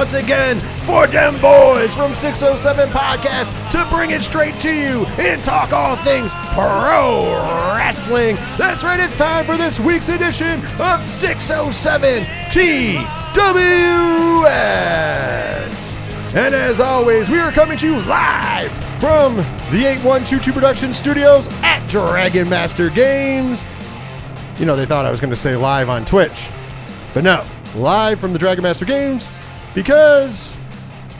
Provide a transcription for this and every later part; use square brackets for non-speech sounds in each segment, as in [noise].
once again for them boys from 607 Podcast to bring it straight to you and talk all things pro wrestling. That's right, it's time for this week's edition of 607 TWS. And as always, we are coming to you live from the 8122 Production Studios at Dragon Master Games. You know, they thought I was going to say live on Twitch, but no, live from the Dragon Master Games because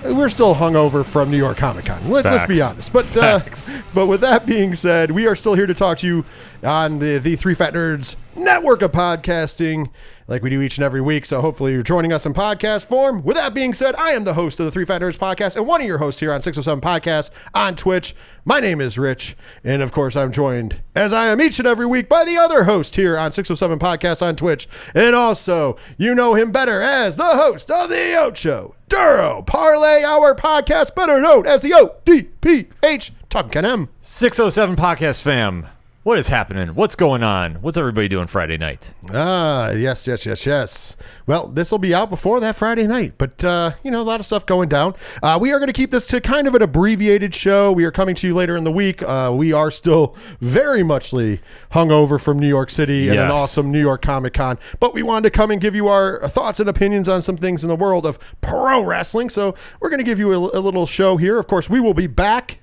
we're still hungover from New York Comic Con. Let, us be honest. But uh, [laughs] but with that being said, we are still here to talk to you on the the Three Fat Nerds network of podcasting, like we do each and every week. So hopefully you're joining us in podcast form. With that being said, I am the host of the Three Fat Nerds podcast and one of your hosts here on 607 Podcast on Twitch. My name is Rich, and of course I'm joined as I am each and every week by the other host here on 607 Podcast on Twitch, and also you know him better as the host of the Ocho Duro Parlay Hour podcast, better known as the ODPH Talking M. 607 Podcast fam. What is happening? What's going on? What's everybody doing Friday night? Ah, yes, yes, yes, yes. Well, this will be out before that Friday night, but uh, you know, a lot of stuff going down. Uh, we are going to keep this to kind of an abbreviated show. We are coming to you later in the week. Uh, we are still very muchly hungover from New York City and an Yes. awesome New York Comic Con, but we wanted to come and give you our thoughts and opinions on some things in the world of pro wrestling. So we're going to give you a, a little show here. Of course, we will be back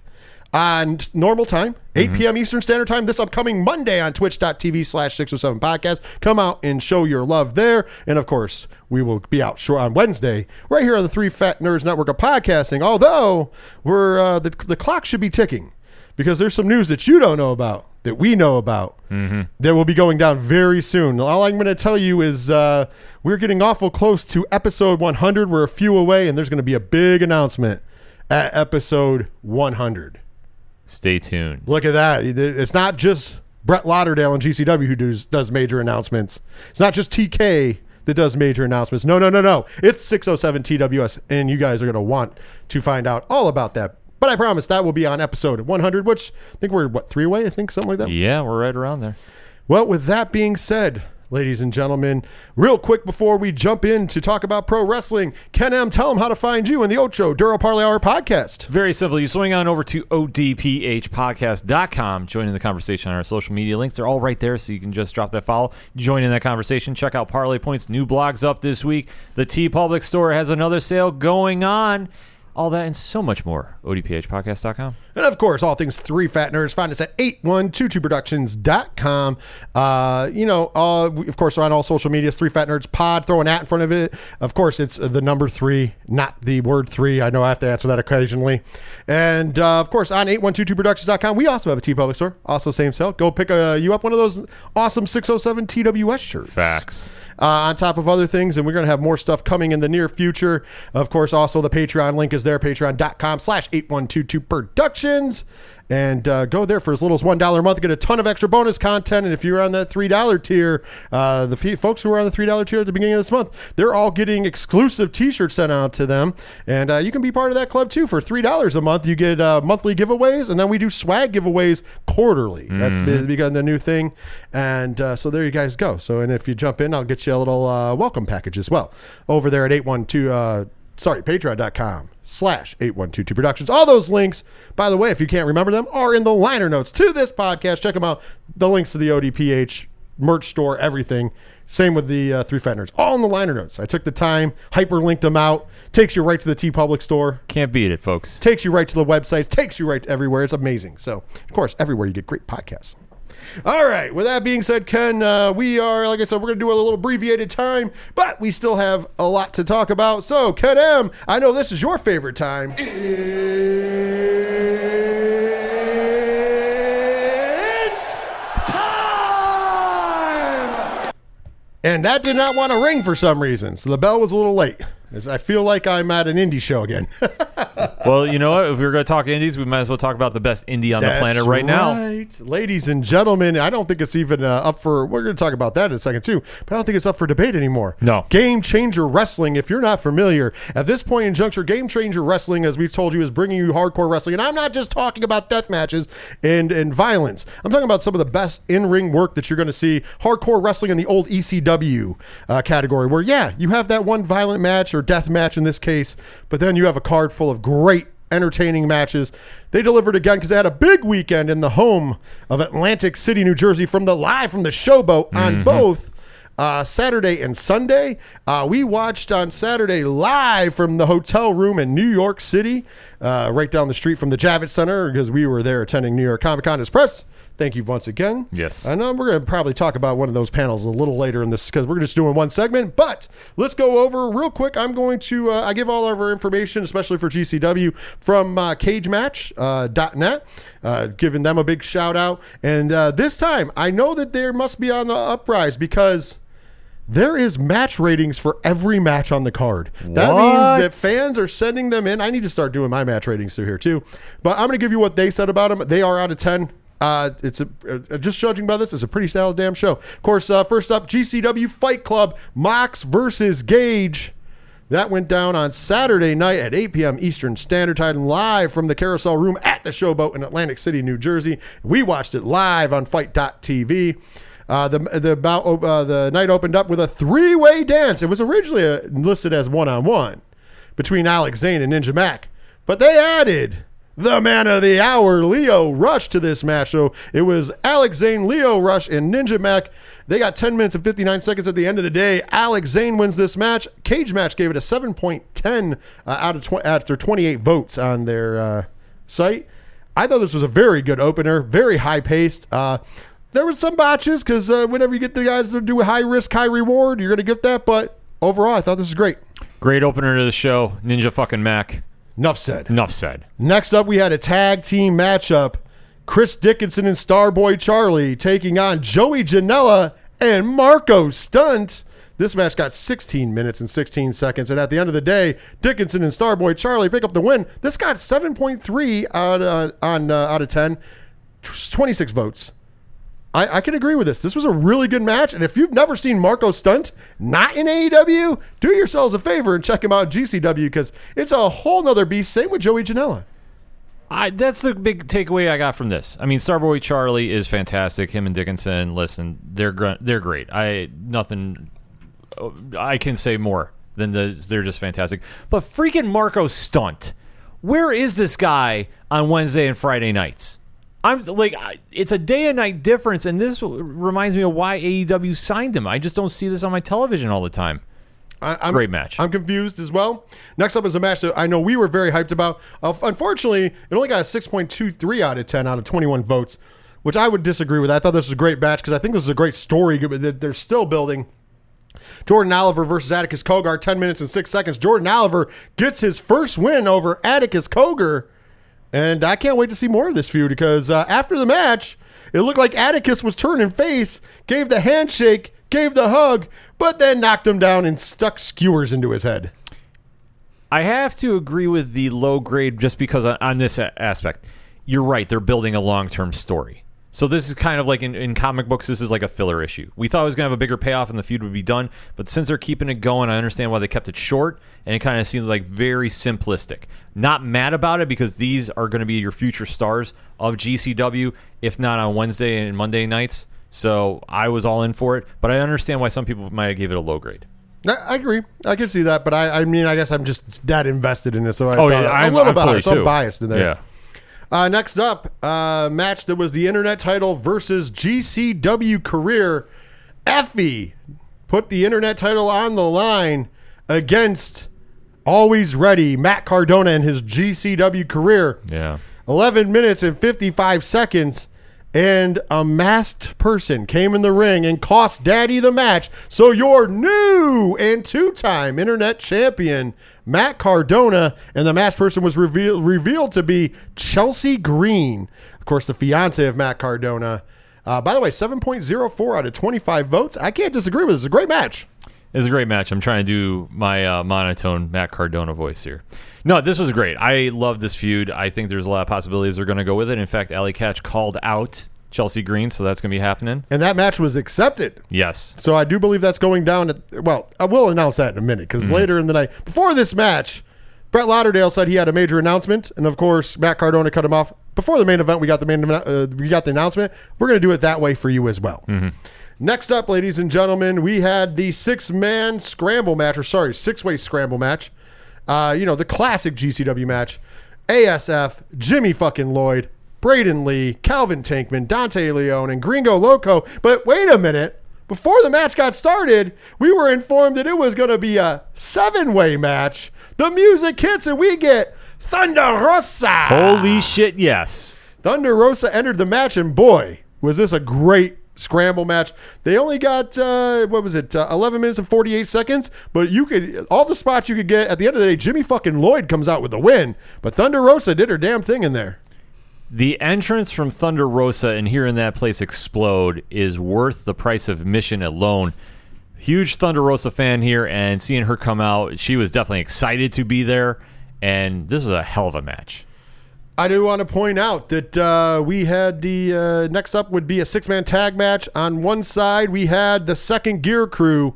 on normal time, 8 p.m. Eastern Standard Time this upcoming Monday on twitch.tv slash 607 podcast. Come out and show your love there. And of course, we will be out short on Wednesday right here on the Three Fat Nerds Network of Podcasting. Although we're uh, the, the clock should be ticking because there's some news that you don't know about that we know about that will be going down very soon. All I'm going to tell you is uh, we're getting awful close to episode 100. We're a few away, and there's going to be a big announcement at episode 100. Stay tuned. Look at that. It's not just Brett Lauderdale and GCW who does, does major announcements. It's not just TK that does major announcements. No, no, no, no. It's 607 TWS, and you guys are going to want to find out all about that. But I promise that will be on episode 100, which I think we're, what, three away? I think something like that. Yeah, we're right around there. Well, with that being said, ladies and gentlemen, real quick before we jump in to talk about pro wrestling, Ken M, tell them how to find you in the Ocho Duro Parlay Hour podcast. Very simple. You swing on over to odphpodcast.com, join in the conversation on our social media links. They're all right there, so you can just drop that follow, join in that conversation. Check out Parlay Points new blogs up this week. The TeePublic store has another sale going on. All that and so much more. odphpodcast.com. And of course, all things three fat nerds. Find us at 8122productions.com. Uh, you know, uh, we, of course, we're on all social medias, three fat nerds pod, throw an at in front of it. Of course, it's the number three, not the word three. I know I have to answer that occasionally. And uh, of course, on 8122productions.com, we also have a TeePublic store. Also, same sale. Go pick a, you up one of those awesome 607 TWS shirts Facts. Uh, on top of other things. And we're going to have more stuff coming in the near future. Of course, also the Patreon link is there, patreon.com slash 8122 productions. And uh, go there for as little as $1 a month. Get a ton of extra bonus content. And if you're on that $3 tier, uh, the fe- folks who are on the $3 tier at the beginning of this month, they're all getting exclusive t shirts sent out to them. And uh, you can be part of that club too. For $3 a month, you get uh, monthly giveaways. And then we do swag giveaways quarterly. That's be- become the new thing. And uh, so there you guys go. So, and if you jump in, I'll get you a little uh, welcome package as well over there at 812. Uh, sorry, patreon.com slash 8122 productions. All those links, by the way, if you can't remember them, are in the liner notes to this podcast. Check them out. The links to the ODPH merch store, everything. Same with the uh, Three Fat Nerds. All in the liner notes. I took the time, hyperlinked them out. Takes you right to the TeePublic store. Can't beat it, folks. Takes you right to the websites. Takes you right to everywhere. It's amazing. So, of course, everywhere you get great podcasts. All right. With that being said, Ken, uh, we are, like I said, we're going to do a little abbreviated time, but we still have a lot to talk about. So, Ken M, I know this is your favorite time. It's time! And that did not want to ring for some reason. So the bell was a little late. As I feel like I'm at an indie show again. [laughs] well, you know what? If we are going to talk indies, we might as well talk about the best indie on the planet right, now. Ladies and gentlemen, I don't think it's even uh, up for. We're going to talk about that in a second too, but I don't think it's up for debate anymore. No. Game Changer Wrestling. If you're not familiar, at this point in juncture, Game Changer Wrestling, as we've told you, is bringing you hardcore wrestling, and I'm not just talking about death matches and and violence. I'm talking about some of the best in ring work that you're going to see. Hardcore wrestling in the old ECW uh, category, where yeah, you have that one violent match or death match in this case, but then you have a card full of great entertaining matches. They delivered again because they had a big weekend in the home of Atlantic City, New Jersey, from the live from the showboat on both. Uh, Saturday and Sunday. Uh, we watched on Saturday live from the hotel room in New York City, uh, right down the street from the Javits Center, because we were there attending New York Comic Con as press. Thank you once again. Yes. And know we're going to probably talk about one of those panels a little later in this because we're just doing one segment. But let's go over real quick. I'm going to uh, I give all of our information, especially for GCW, from uh, CageMatch.net, uh, giving them a big shout out. And uh, this time, I know that there must be on the uprise because. There is match ratings for every match on the card. That What? means that fans are sending them in. I need to start doing my match ratings through here too. But I'm going to give you what they said about them. They are out of 10. Uh, it's a uh, just judging by this, it's a pretty solid damn show. Of course, uh, first up, GCW Fight Club Mox versus Gage. That went down on Saturday night at 8 p.m. Eastern Standard Time, live from the Carousel Room at the Showboat in Atlantic City, New Jersey. We watched it live on FITE.tv. Uh, the the uh, the night opened up with a three way dance. It was originally uh, listed as one on one between Alex Zane and Ninja Mac, but they added the man of the hour, Leo Rush, to this match. So it was Alex Zane, Leo Rush, and Ninja Mac. They got 10 minutes and 59 seconds at the end of the day. Alex Zane wins this match. Cage Match gave it a 7.10 uh, out of tw- after 28 votes on their uh, site. I thought this was a very good opener, very high paced. Uh, there was some botches because uh, whenever you get the guys that do a high risk, high reward, you're going to get that. But overall, I thought this was great. Great opener to the show. Ninja fucking Mac. Enough said. Enough said. Next up, we had a tag team matchup. Chris Dickinson and Starboy Charlie taking on Joey Janela and Marco Stunt. This match got 16 minutes and 16 seconds, and at the end of the day, Dickinson and Starboy Charlie pick up the win. This got 7.3 out uh, on uh, out of 10, 26 votes. I, I can agree with this. This was a really good match, and if you've never seen Marco Stunt not in AEW, do yourselves a favor and check him out in GCW because it's a whole nother beast. Same with Joey Janela. I, that's the big takeaway I got from this. I mean, Starboy Charlie is fantastic. Him and Dickinson, listen, they're gr- they're great. I nothing I can say more than the, they're just fantastic. But freaking Marco Stunt, where is this guy on Wednesday and Friday nights? I'm like, it's a day and night difference, and this reminds me of why AEW signed him. I just don't see this on my television all the time. I, I'm, Great match. I'm confused as well. Next up is a match that I know we were very hyped about. Uh, unfortunately, it only got a 6.23 out of 10 out of 21 votes, which I would disagree with. I thought this was a great match because I think this is a great story that they're still building. Jordan Oliver versus Atticus Cogar, 10 minutes and 6 seconds. Jordan Oliver gets his first win over Atticus Cogar. And I can't wait to see more of this feud because uh, after the match, it looked like Atticus was turning face, gave the handshake, gave the hug, but then knocked him down and stuck skewers into his head. I have to agree with the low grade just because on, on this aspect. You're right. They're building a long term story. So this is kind of like in, in comic books, this is like a filler issue. We thought it was going to have a bigger payoff and the feud would be done, but since they're keeping it going, I understand why they kept it short, and it kind of seems like very simplistic. Not mad about it because these are going to be your future stars of GCW, if not on Wednesday and Monday nights. So I was all in for it, but I understand why some people might have gave it a low grade. I, agree. I can see that, but I, I mean, I guess I'm just that invested in it, so I Oh, thought yeah, a I'm- little I'm higher, so I'm too. biased in there. Yeah. Uh, next up, uh, match that was the internet title versus GCW career. Effy put the internet title on the line against always ready Matt Cardona and his GCW career. Yeah. 11 minutes and 55 seconds. And a masked person came in the ring and cost Daddy the match. So your new and two-time internet champion, Matt Cardona, and the masked person was revealed revealed to be Chelsea Green, of course, the fiance of Matt Cardona. Uh, by the way, 7.04 out of 25 votes. I can't disagree with this. It's a great match. It's a great match. I'm trying to do my uh, monotone Matt Cardona voice here. No, this was great. I love this feud. I think there's a lot of possibilities they're going to go with it. In fact, Allie Katch called out Chelsea Green, so that's going to be happening. And that match was accepted. Yes. So I do believe that's going down. At, well, I will announce that in a minute because later in the night, before this match, Brett Lauderdale said he had a major announcement, and of course Matt Cardona cut him off before the main event. We got the main, uh, we got the announcement. We're going to do it that way for you as well. Next up, ladies and gentlemen, we had the six-man scramble match, or sorry, six-way scramble match. Uh, you know the classic GCW match. ASF, Jimmy fucking Lloyd, Braden Lee, Calvin Tankman, Dante Leone, and Gringo Loco. But wait a minute. Before the match got started, we were informed that it was going to be a seven way match. The music hits and we get Thunder Rosa. Holy shit, yes. Thunder Rosa entered the match, and boy, was this a great scramble match. They only got uh, what was it, uh, eleven minutes and forty eight seconds, but you could all the spots you could get at the end of the day. Jimmy fucking Lloyd comes out with the win, but Thunder Rosa did her damn thing in there. The entrance from Thunder Rosa and hearing that place explode is worth the price of admission alone. Huge Thunder Rosa fan here, and seeing her come out, she was definitely excited to be there. And this is a hell of a match. I do want to point out that uh, we had the uh, next up would be a six man tag match. On one side, we had the second gear crew,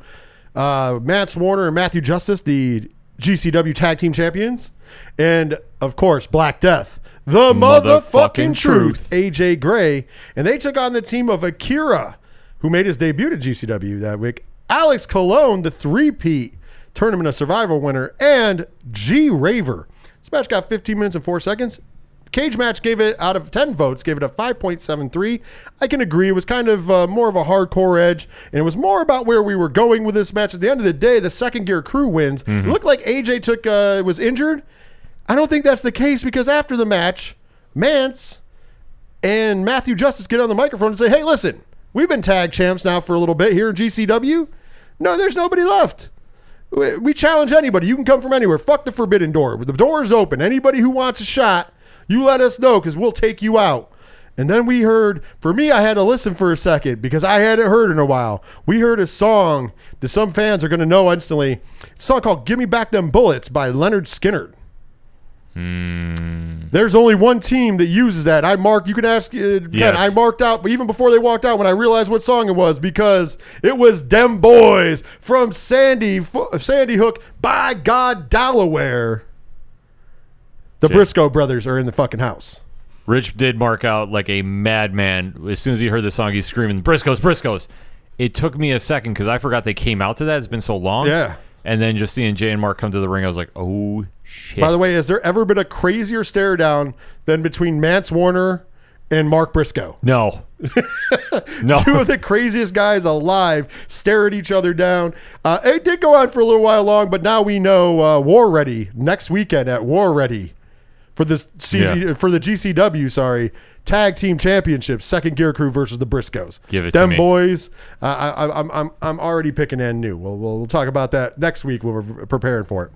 uh, Matt Warner and Matthew Justice, the GCW tag team champions, and of course, Black Death, the motherfucking, truth. AJ Gray, and they took on the team of Akira, who made his debut at GCW that week, Alex Colon, the three-peat Tournament of Survival winner, and G Raver. This match got 15 minutes and four seconds. Cage match gave it out of 10 votes, gave it a 5.73. I can agree. It was kind of uh, more of a hardcore edge, and it was more about where we were going with this match. At the end of the day, the second gear crew wins. It looked like AJ took uh, was injured. I don't think that's the case because after the match, Mance and Matthew Justice get on the microphone and say, "Hey, listen, we've been tag champs now for a little bit here in GCW. No, there's nobody left. We challenge anybody. You can come from anywhere. Fuck the forbidden door. The door is open. Anybody who wants a shot, you let us know because we'll take you out." And then we heard, for me, I had to listen for a second because I hadn't heard in a while. We heard a song that some fans are going to know instantly. It's a song called Give Me Back Them Bullets by Lynyrd Skynyrd. There's only one team that uses that. I marked. You can ask. Uh, Ken, Yes. I marked out, but even before they walked out, when I realized what song it was, because it was "Dem Boys" from Sandy Sandy Hook. By God, Delaware. The Shit. Briscoe brothers are in the fucking house. Rich did mark out like a madman. As soon as he heard the song, he's screaming, Briscoes, Briscoes. It took me a second because I forgot they came out to that. It's been so long. Yeah. And then just seeing Jay and Mark come to the ring, I was like, oh, shit. By the way, has there ever been a crazier stare down than between Mance Warner and Mark Briscoe? no. [laughs] no. Two of the craziest guys alive stare at each other down. Uh, it did go on for a little while long, but now we know uh, War Ready next weekend at War Ready for the CC, Yeah. for the GCW. Sorry, tag team championship, second gear crew versus the Briscoes. Give it to Them me. boys. Uh, I, I, I'm I'm I'm already picking and new. We'll, we'll we'll talk about that next week when we're preparing for it.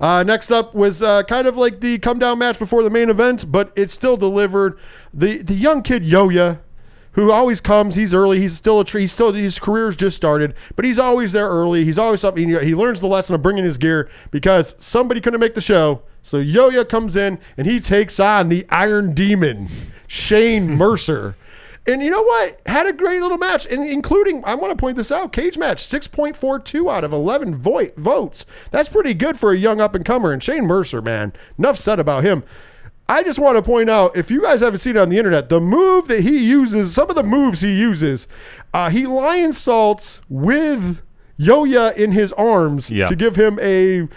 Uh, next up was uh, kind of like the come down match before the main event, but it still delivered. The the young kid Yoya, who always comes, he's early. He's still a tree. He's still his career's just started, but he's always there early. He's always up. He, he learns the lesson of bringing his gear because somebody couldn't make the show. So Yoya comes in and he takes on the Iron Demon, Shane Mercer. And you know what? Had a great little match, and including I want to point this out: cage match, six point four two out of eleven vo- votes. That's pretty good for a young up and comer. And Shane Mercer, man, enough said about him. I just want to point out, if you guys haven't seen it on the internet, the move that he uses, some of the moves he uses, uh, he lionsaults with Yoya in his arms Yeah. to give him a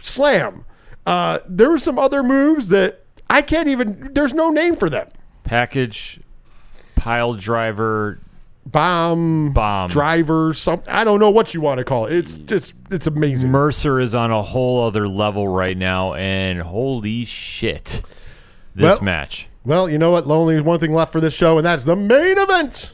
slam. Uh, there were some other moves that I can't even. There's no name for them. Package, pile driver, bomb, Bomb. driver, something I don't know what you want to call it. It's just it's amazing. Mercer is on a whole other level right now, and holy shit, this Well- match. well, you know what? Only one thing left for this show, and that's the main event.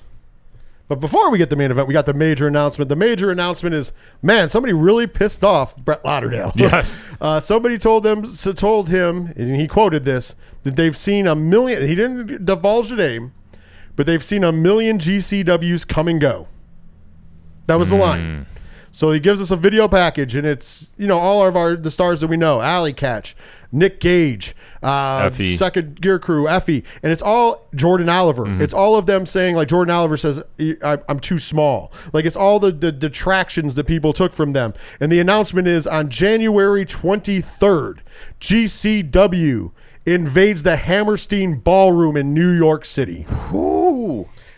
But before we get the main event, we got the major announcement. The major announcement is, man, somebody really pissed off Brett Lauderdale. [laughs] Yes. uh, somebody told them, so told him, and he quoted this that they've seen a million. He didn't divulge the name, but they've seen a million GCWs come and go. That was the line. So he gives us a video package, and it's you know all of our the stars that we know: Allie Katch, Nick Gage, uh. Second Gear Crew, Effy, and it's all Jordan Oliver. It's all of them saying like Jordan Oliver says, I, "I'm too small." Like it's all the, the detractions that people took from them. And the announcement is on January 23rd, GCW invades the Hammerstein Ballroom in New York City. Ooh.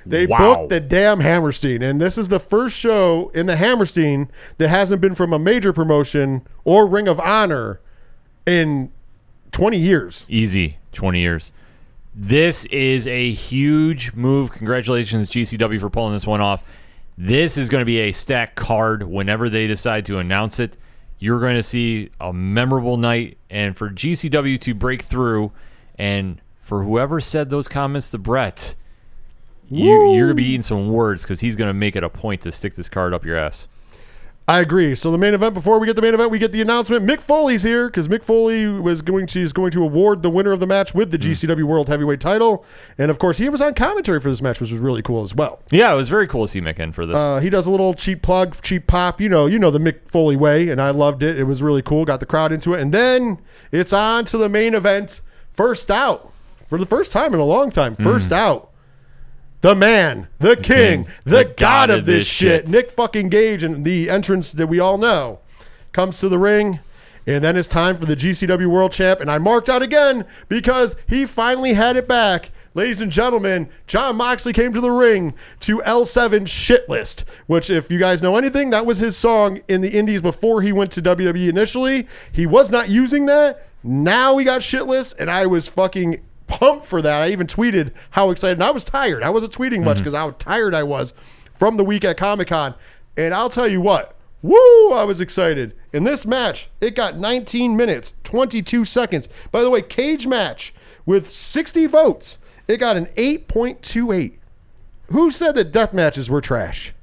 They Wow. booked the damn Hammerstein, and this is the first show in the Hammerstein that hasn't been from a major promotion or Ring of Honor in 20 years. Easy, 20 years. This is a huge move. Congratulations, GCW, for pulling this one off. This is going to be a stack card whenever they decide to announce it. You're going to see a memorable night, and for GCW to break through, and for whoever said those comments to Brett, you, you're going to be eating some words because he's going to make it a point to stick this card up your ass. I agree. So the main event. Before we get the main event, we get the announcement. Mick Foley's here because Mick Foley was going to is going to award the winner of the match with the GCW World Heavyweight Title, and of course he was on commentary for this match, which was really cool as well. Yeah, it was very cool to see Mick in for this. Uh, he does a little cheap plug, cheap pop. You know, you know the Mick Foley way, and I loved it. It was really cool. Got the crowd into it, and then it's on to the main event. First out for the first time in a long time. First out. The man, the king, king, the, god, of this shit, Nick fucking Gage, and the entrance that we all know comes to the ring. And then it's time for the GCW World Champ. And I marked out again because he finally had it back. Ladies and gentlemen, John Moxley came to the ring to L7 Shit List, which, if you guys know anything, that was his song in the Indies before he went to WWE initially. He was not using that. Now he got Shit List, and I was fucking pumped for that. I even tweeted how excited. I was tired. I wasn't tweeting much mm-hmm. because how tired I was from the week at Comic Con. And I'll tell you what, woo, I was excited. In this match, it got 19 minutes, 22 seconds. By the way, cage match with 60 votes. It got an 8.28. Who said that death matches were trash?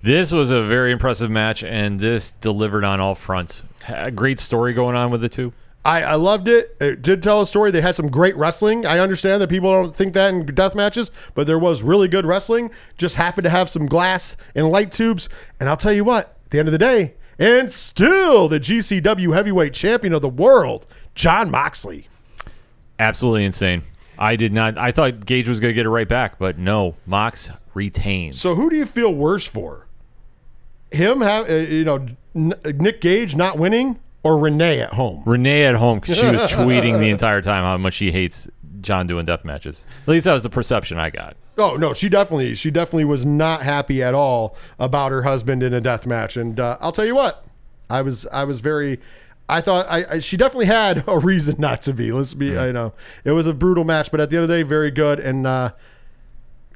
This was a very impressive match, and this delivered on all fronts. A great story going on with the two. I, I loved it. It did tell a story. They had some great wrestling. I understand that people don't think that in death matches, but there was really good wrestling. Just happened to have some glass and light tubes. And I'll tell you what, at the end of the day, and still the GCW heavyweight champion of the world, John Moxley. Absolutely insane. I did not. I thought Gage was going to get it right back, but no. Mox retains. So who do you feel worse for? Him have uh, you know Nick Gage not winning or Renee at home? Renee at home because she was [laughs] tweeting the entire time how much she hates John doing death matches. At least that was the perception I got. Oh no, she definitely she definitely was not happy at all about her husband in a death match. And uh, I'll tell you what, I was I was very. I thought I, I she definitely had [laughs] a reason not to be. Let's be. I know it was a brutal match, but at the end of the day, very good. And uh,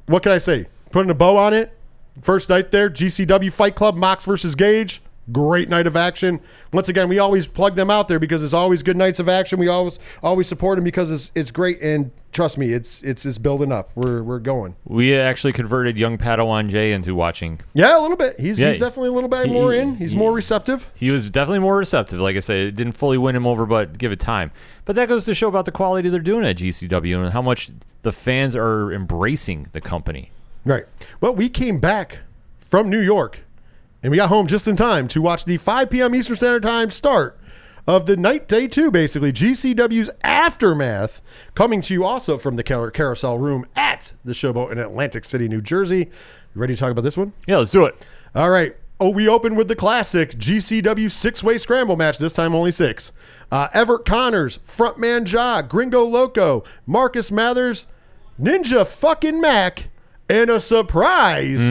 what can I say? Putting a bow on it. First night there, GCW Fight Club, Mox versus Gage. Great night of action. Once again, we always plug them out there because it's always good nights of action. We always always support them because it's it's great. And trust me, it's it's it's building up. We're we're going. We actually converted young Padawan Jay into watching. Yeah, a little bit. He's Yeah. he's definitely a little bit He- more in. He's he- more receptive. He was definitely more receptive. Like I said, it didn't fully win him over, but give it time. But that goes to show about the quality they're doing at GCW and how much the fans are embracing the company. Right. Well, we came back from New York, and we got home just in time to watch the 5 p.m. Eastern Standard Time start of the night day two, basically GCW's aftermath, coming to you also from the Car- Carousel Room at the Showboat in Atlantic City, New Jersey. You ready to talk about this one? Yeah, let's do it. All right. Oh, we open with the classic GCW six way scramble match, this time only six. Uh, Everett Connors, Frontman Ja, Gringo Loco, Marcus Mathers, Ninja fucking Mac, and a surprise.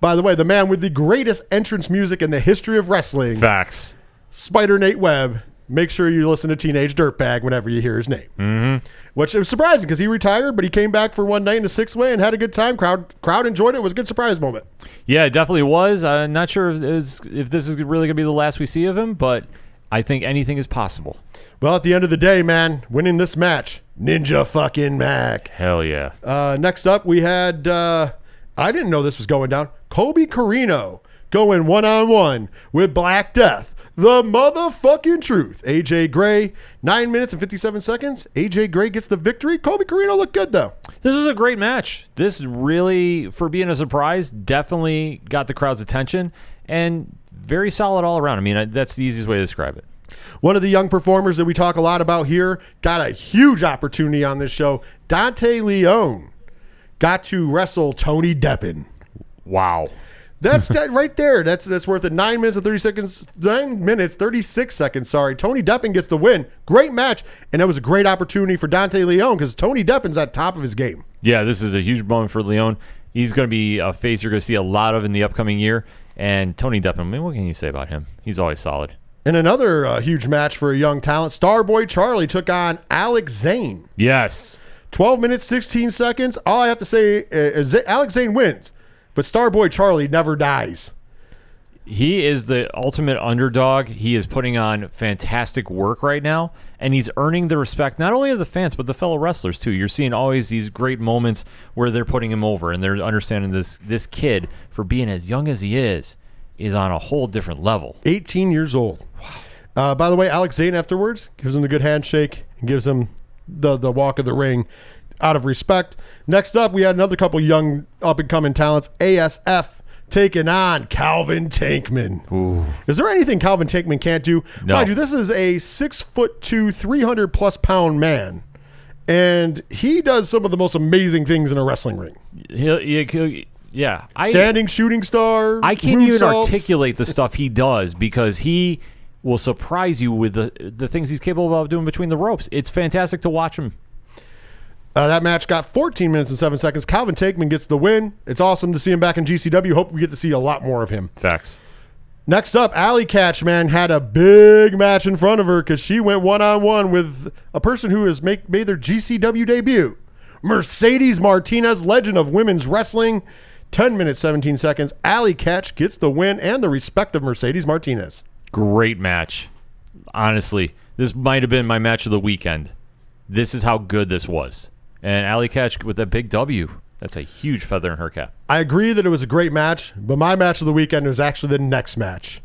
By the way, the man with the greatest entrance music in the history of wrestling, Facts. Spider Nate Webb. Make sure you listen to Teenage Dirtbag whenever you hear his name. Mm-hmm. Which was surprising because he retired, but he came back for one night in a six way and had a good time. Crowd crowd enjoyed it. It was a good surprise moment. Yeah, it definitely was. I'm not sure if, if this is really going to be the last we see of him, but I think anything is possible. Well, at the end of the day, man, winning this match, Ninja fucking Mac. Hell yeah. Uh, next up, we had, uh, I didn't know this was going down, Kobe Carino going one on one with Black Death. The motherfucking truth. AJ Gray, nine minutes and 57 seconds. AJ Gray gets the victory. Kobe Carino looked good, though. This was a great match. This really, for being a surprise, definitely got the crowd's attention. and very solid all around. I mean, I- that's the easiest way to describe it. One of the young performers that we talk a lot about here got a huge opportunity on this show. Dante Leone got to wrestle Tony Deppen. Wow. That's [laughs] that right there. That's that's worth it. Nine minutes and thirty seconds. Nine minutes thirty six seconds. Sorry, Tony Deppen gets the win. Great match, and that was a great opportunity for Dante Leone because Tony Deppen's at top of his game. Yeah, this is a huge moment for Leone. He's going to be a face you're going to see a lot of in the upcoming year. And Tony Deppen, I mean, what can you say about him? He's always solid. And another uh, huge match for a young talent. Starboy Charlie took on Alex Zane. Yes. 12 minutes, 16 seconds. All I have to say is Alex Zane wins, but Starboy Charlie never dies. He is the ultimate underdog. He is putting on fantastic work right now, and he's earning the respect not only of the fans but the fellow wrestlers too. You're seeing always these great moments where they're putting him over and they're understanding this this kid for being as young as he is is on a whole different level. 18 years old. Uh, by the way, Alex Zane afterwards gives him the good handshake and gives him the, the walk of the ring out of respect. Next up, we had another couple young up and coming talents. ASF taking on Calvin Tankman. Is there anything Calvin Tankman can't do? No. Mind you, this is a six foot two, 300 plus pound man. And he does some of the most amazing things in a wrestling ring. He'll, he- he'll- yeah, I Standing shooting star. I can't even articulate the stuff he does because he will surprise you with the the things he's capable of doing between the ropes. It's fantastic to watch him. Uh, that match got 14 minutes and 7 seconds. Calvin Tankman gets the win. It's awesome to see him back in GCW. Hope we get to see a lot more of him. Facts. Next up, Allie Katch, man, had a big match in front of her because she went one on one with a person who has make, made their GCW debut. Mercedes Martinez, legend of women's wrestling. 10 minutes, 17 seconds. Allie Katch gets the win and the respect of Mercedes Martinez. Great match. Honestly, this might have been my match of the weekend. This is how good this was. And Allie Katch with that big W. That's a huge feather in her cap. I agree that it was a great match, but my match of the weekend was actually the next match.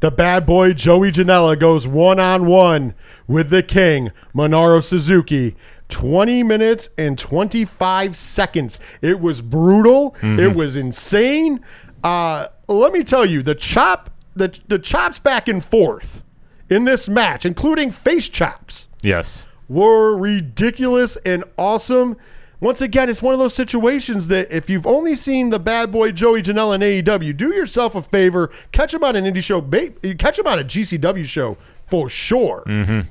The bad boy Joey Janela goes one on one with the king, Minoru Suzuki. 20 minutes and 25 seconds. It was brutal. It was insane. Uh, let me tell you, the chop, the, the chops back and forth in this match, including face chops Yes. Were ridiculous and awesome. Once again, it's one of those situations that if you've only seen the bad boy Joey Janela in AEW, do yourself a favor, catch him on an indie show, catch him on a GCW show for sure. Mm-hmm.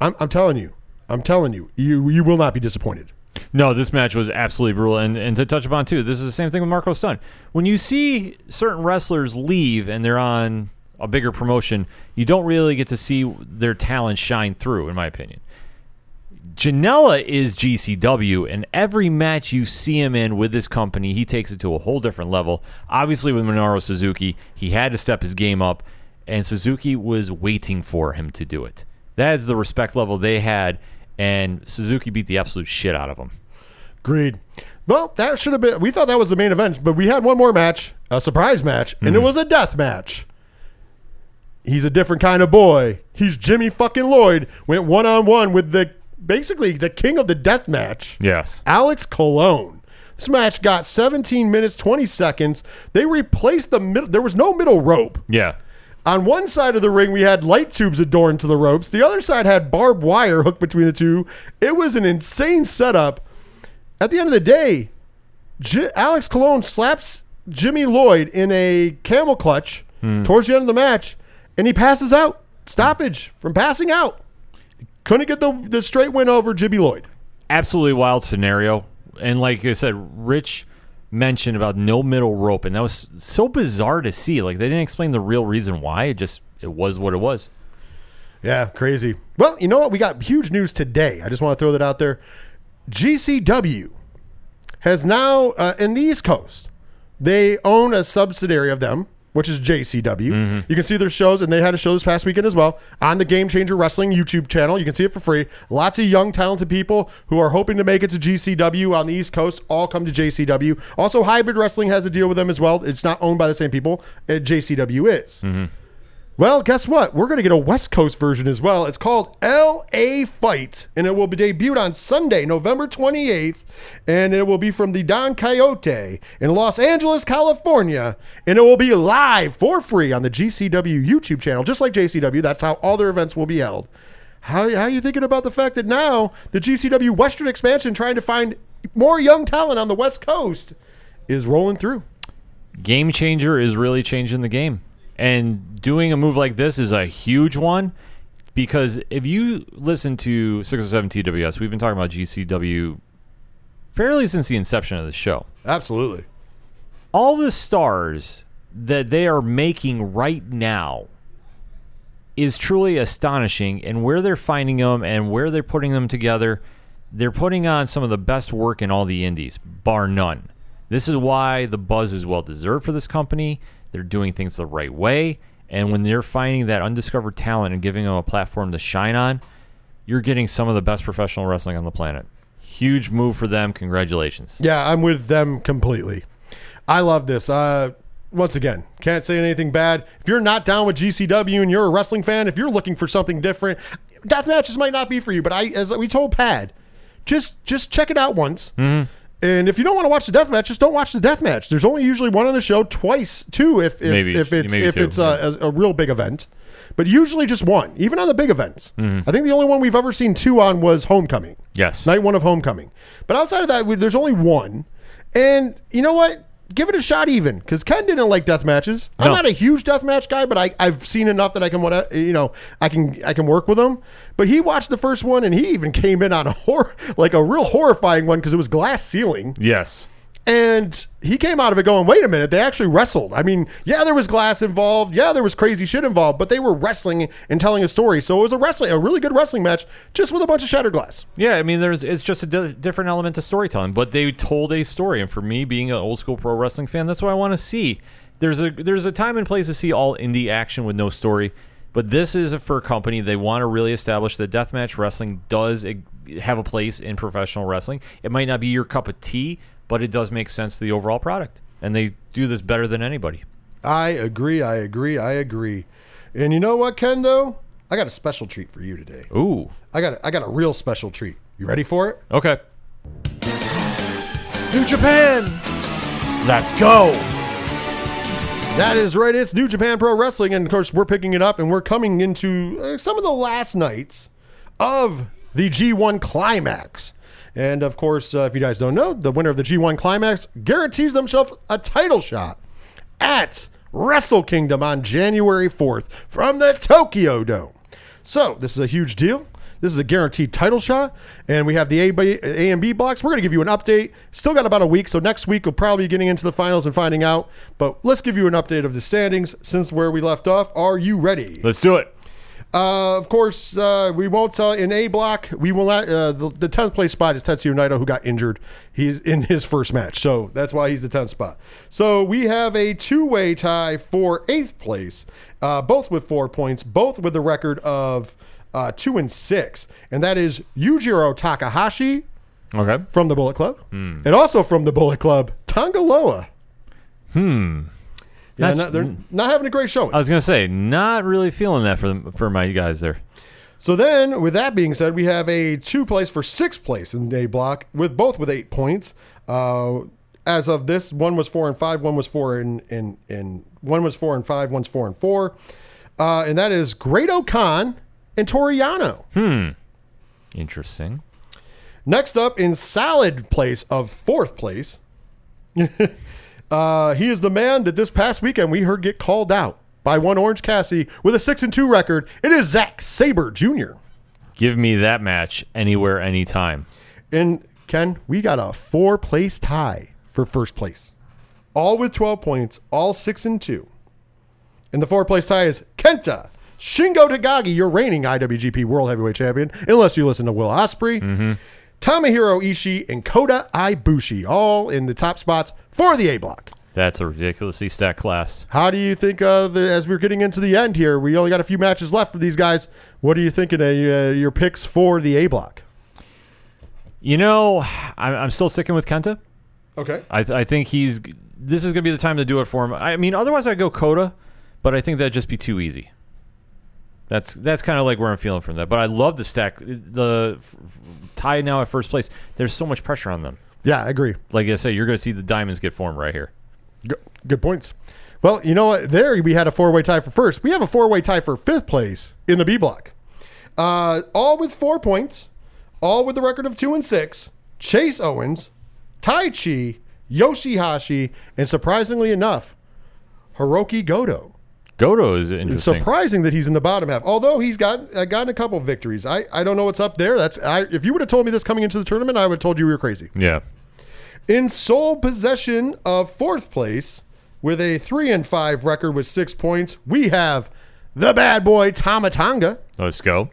I'm, I'm telling you, I'm telling you, you you will not be disappointed. No, this match was absolutely brutal. And, and to touch upon, too, this is the same thing with Marco Stunt. When you see certain wrestlers leave and they're on a bigger promotion, you don't really get to see their talent shine through, in my opinion. Janela is GCW, and every match you see him in with this company, he takes it to a whole different level. Obviously, with Minoru Suzuki, he had to step his game up, and Suzuki was waiting for him to do it. That is the respect level they had, and Suzuki beat the absolute shit out of him. Agreed. Well, that should have been. We thought that was the main event, but we had one more match, a surprise match, and it mhm. was a death match. He's a different kind of boy. He's Jimmy fucking Lloyd. Went one on one with the basically the king of the death match. Yes. Alex Colon. This match got 17 minutes 20 seconds. They replaced the middle. There was no middle rope. Yeah. On one side of the ring, we had light tubes adorned to the ropes. The other side had barbed wire hooked between the two. It was an insane setup. At the end of the day, J- Alex Colon slaps Jimmy Lloyd in a camel clutch hmm. towards the end of the match, and he passes out. Stoppage from passing out. Couldn't get the, the straight win over Jibby Lloyd. Absolutely wild scenario. And like I said, Rich mentioned about no middle rope, and that was so bizarre to see. Like they didn't explain the real reason why. It just it was what it was. Yeah, crazy. Well, you know what? We got huge news today. I just want to throw that out there. GCW has now, uh, in the East Coast, they own a subsidiary of them, which is JCW. Mm-hmm. You can see their shows, and they had a show this past weekend as well on the Game Changer Wrestling YouTube channel. You can see it for free. Lots of young, talented people who are hoping to make it to GCW on the East Coast all come to JCW. Also, Hybrid Wrestling has a deal with them as well. It's not owned by the same people. JCW is. Mm-hmm. Well, guess what? We're going to get a West Coast version as well. It's called LA Fight, and it will be debuted on Sunday, November 28th, and it will be from the Don Coyote in Los Angeles, California, and it will be live for free on the GCW YouTube channel, just like JCW. That's how all their events will be held. How, how are you thinking about the fact that now the GCW Western expansion, trying to find more young talent on the West Coast, is rolling through? Game changer is really changing the game. And doing a move like this is a huge one because if you listen to 607 TWS, we've been talking about GCW fairly since the inception of the show. Absolutely. All the stars that they are making right now is truly astonishing and where they're finding them and where they're putting them together they're putting on some of the best work in all the indies bar none this is why the buzz is well deserved for this company they're doing things the right way and when they're finding that undiscovered talent and giving them a platform to shine on you're getting some of the best professional wrestling on the planet huge move for them congratulations Yeah, I'm with them completely. I love this. Uh, once again, can't say anything bad. If you're not down with GCW and you're a wrestling fan, if you're looking for something different, death matches might not be for you. But I, as we told Pad, just just check it out once. Mm-hmm. And if you don't want to watch the death match, just don't watch the death match. There's only usually one on the show, twice, two if if, Maybe. if it's if two, it's a, a, a real big event. But usually just one, even on the big events. Mm-hmm. I think the only one we've ever seen two on was Homecoming. yes Night one of Homecoming. But outside of that, we, there's only one. And you know what? Give it a shot even because Ken didn't like death matches. I'm No. not a huge death match guy, but I, I've seen enough that I can what uh, you know I can I can work with him. But he watched the first one and he even came in on a hor- like a real horrifying one because it was glass ceiling. yes And he came out of it going, wait a minute, they actually wrestled. I mean, yeah, there was glass involved. Yeah, there was crazy shit involved, but they were wrestling and telling a story. So it was a wrestling, a really good wrestling match, just with a bunch of shattered glass. Yeah, I mean, there's it's just a di- different element to storytelling, but they told a story, and for me, being an old school pro wrestling fan, that's what I want to see. There's a there's a time and place to see all indie action with no story, but this is a for a company they want to really establish that deathmatch wrestling does have a place in professional wrestling. It might not be your cup of tea, but it does make sense to the overall product, and they do this better than anybody. I agree. I agree. I agree. And you know what, Kendo? I got a special treat for you today. Ooh, I got a, I got a real special treat. You ready for it? okay. New Japan. Let's go. That is right. It's New Japan Pro Wrestling, and of course, we're picking it up, and we're coming into uh, some of the last nights of the G1 Climax. And of course, uh, if you guys don't know, the winner of the G1 Climax guarantees themselves a title shot at Wrestle Kingdom on January 4th from the Tokyo Dome. So, this is a huge deal. This is a guaranteed title shot, and we have the A, B, A and B blocks. We're going to give you an update. Still got about a week, so next week we'll probably be getting into the finals and finding out. But let's give you an update of the standings since where we left off. Are you ready? Let's do it. Uh, of course, uh, we won't uh, in A block. We will not. Uh, the, the tenth place spot is Tetsuya Naito, who got injured. He's in his first match, so that's why he's the tenth spot. So we have a two-way tie for eighth place, uh, both with four points, both with a record of uh, two and six, and that is Yujiro Takahashi Okay. from the Bullet Club, and also from the Bullet Club, Tanga Loa. Hmm. Yeah, not, they're not having a great showing. I was gonna say, not really feeling that for them, for my guys there. So then, with that being said, we have a two place for sixth place in A block with both with eight points. Uh, as of this, one was four and five, one was four and and and one was four and five, one's four and four, uh, and that is Great-O-Khan and Toru Yano. Hmm, interesting. Next up in salad place of fourth place, [laughs] uh, he is the man that this past weekend we heard get called out by one Orange Cassidy with a six and two record. It is Zack Sabre Jr. Give me that match anywhere, anytime. And Ken, we got a four place tie for first place. All with 12 points, all six and two. And the four place tie is Kenta, Shingo Takagi, your reigning IWGP World Heavyweight Champion, unless you listen to Will Ospreay, Tomohiro Ishii, and Kota Ibushi, all in the top spots for the A block. That's a ridiculously stacked class. How do you think, uh, the, as we're getting into the end here, we only got a few matches left for these guys. What are you thinking of uh, your picks for the A block? You know, I'm, I'm still sticking with Kenta. Okay. I, th- I think he's. This is gonna be the time to do it for him. I mean, otherwise I'd go Kota, but I think that'd just be too easy. That's that's kind of like where I'm feeling from that. But I love the stack. The f- tie now at first place. There's so much pressure on them. Yeah, I agree. Like I say, you're going to see the diamonds get formed right here. Good, good points. Well, you know what? There we had a four way tie for first. We have a four way tie for fifth place in the B block. Uh, all with four points, all with the record of two and six. Chase Owens, Taichi, Yoshihashi, and surprisingly enough, Hirooki Goto. Goto is It's interesting. surprising that he's in the bottom half. Although he's got uh, gotten a couple victories. I, I don't know what's up there. That's I, if you would have told me this coming into the tournament, I would have told you we were crazy. yeah. In sole possession of fourth place with a three and five record with six points, we have the bad boy Tama Tonga. Let's go.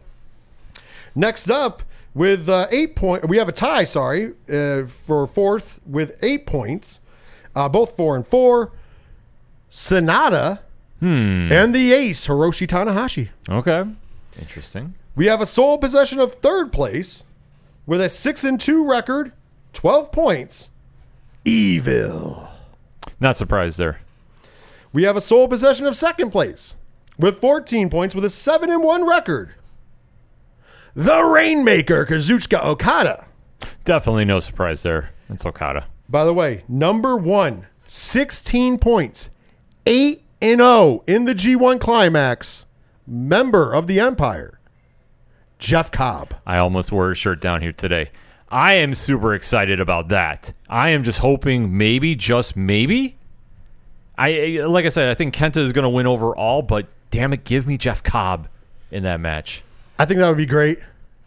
Next up with uh, eight point, we have a tie. Sorry, uh, for fourth with eight points, uh, both four and four. Sanada Hmm. and the ace Hiroshi Tanahashi. Okay. Interesting. We have a sole possession of third place with a six and two record, twelve points. Evil. Not surprised there. We have a sole possession of second place with 14 points with a 7 and 1 record. The Rainmaker, Kazuchika Okada. Definitely no surprise there. It's Okada. By the way, number one, 16 points, 8 0 in the G1 Climax, member of the Empire, Jeff Cobb. I almost wore a shirt down here today. I am super excited about that. I am just hoping maybe, just maybe. I like I said, I think Kenta is going to win overall, but damn it, give me Jeff Cobb in that match. I think that would be great.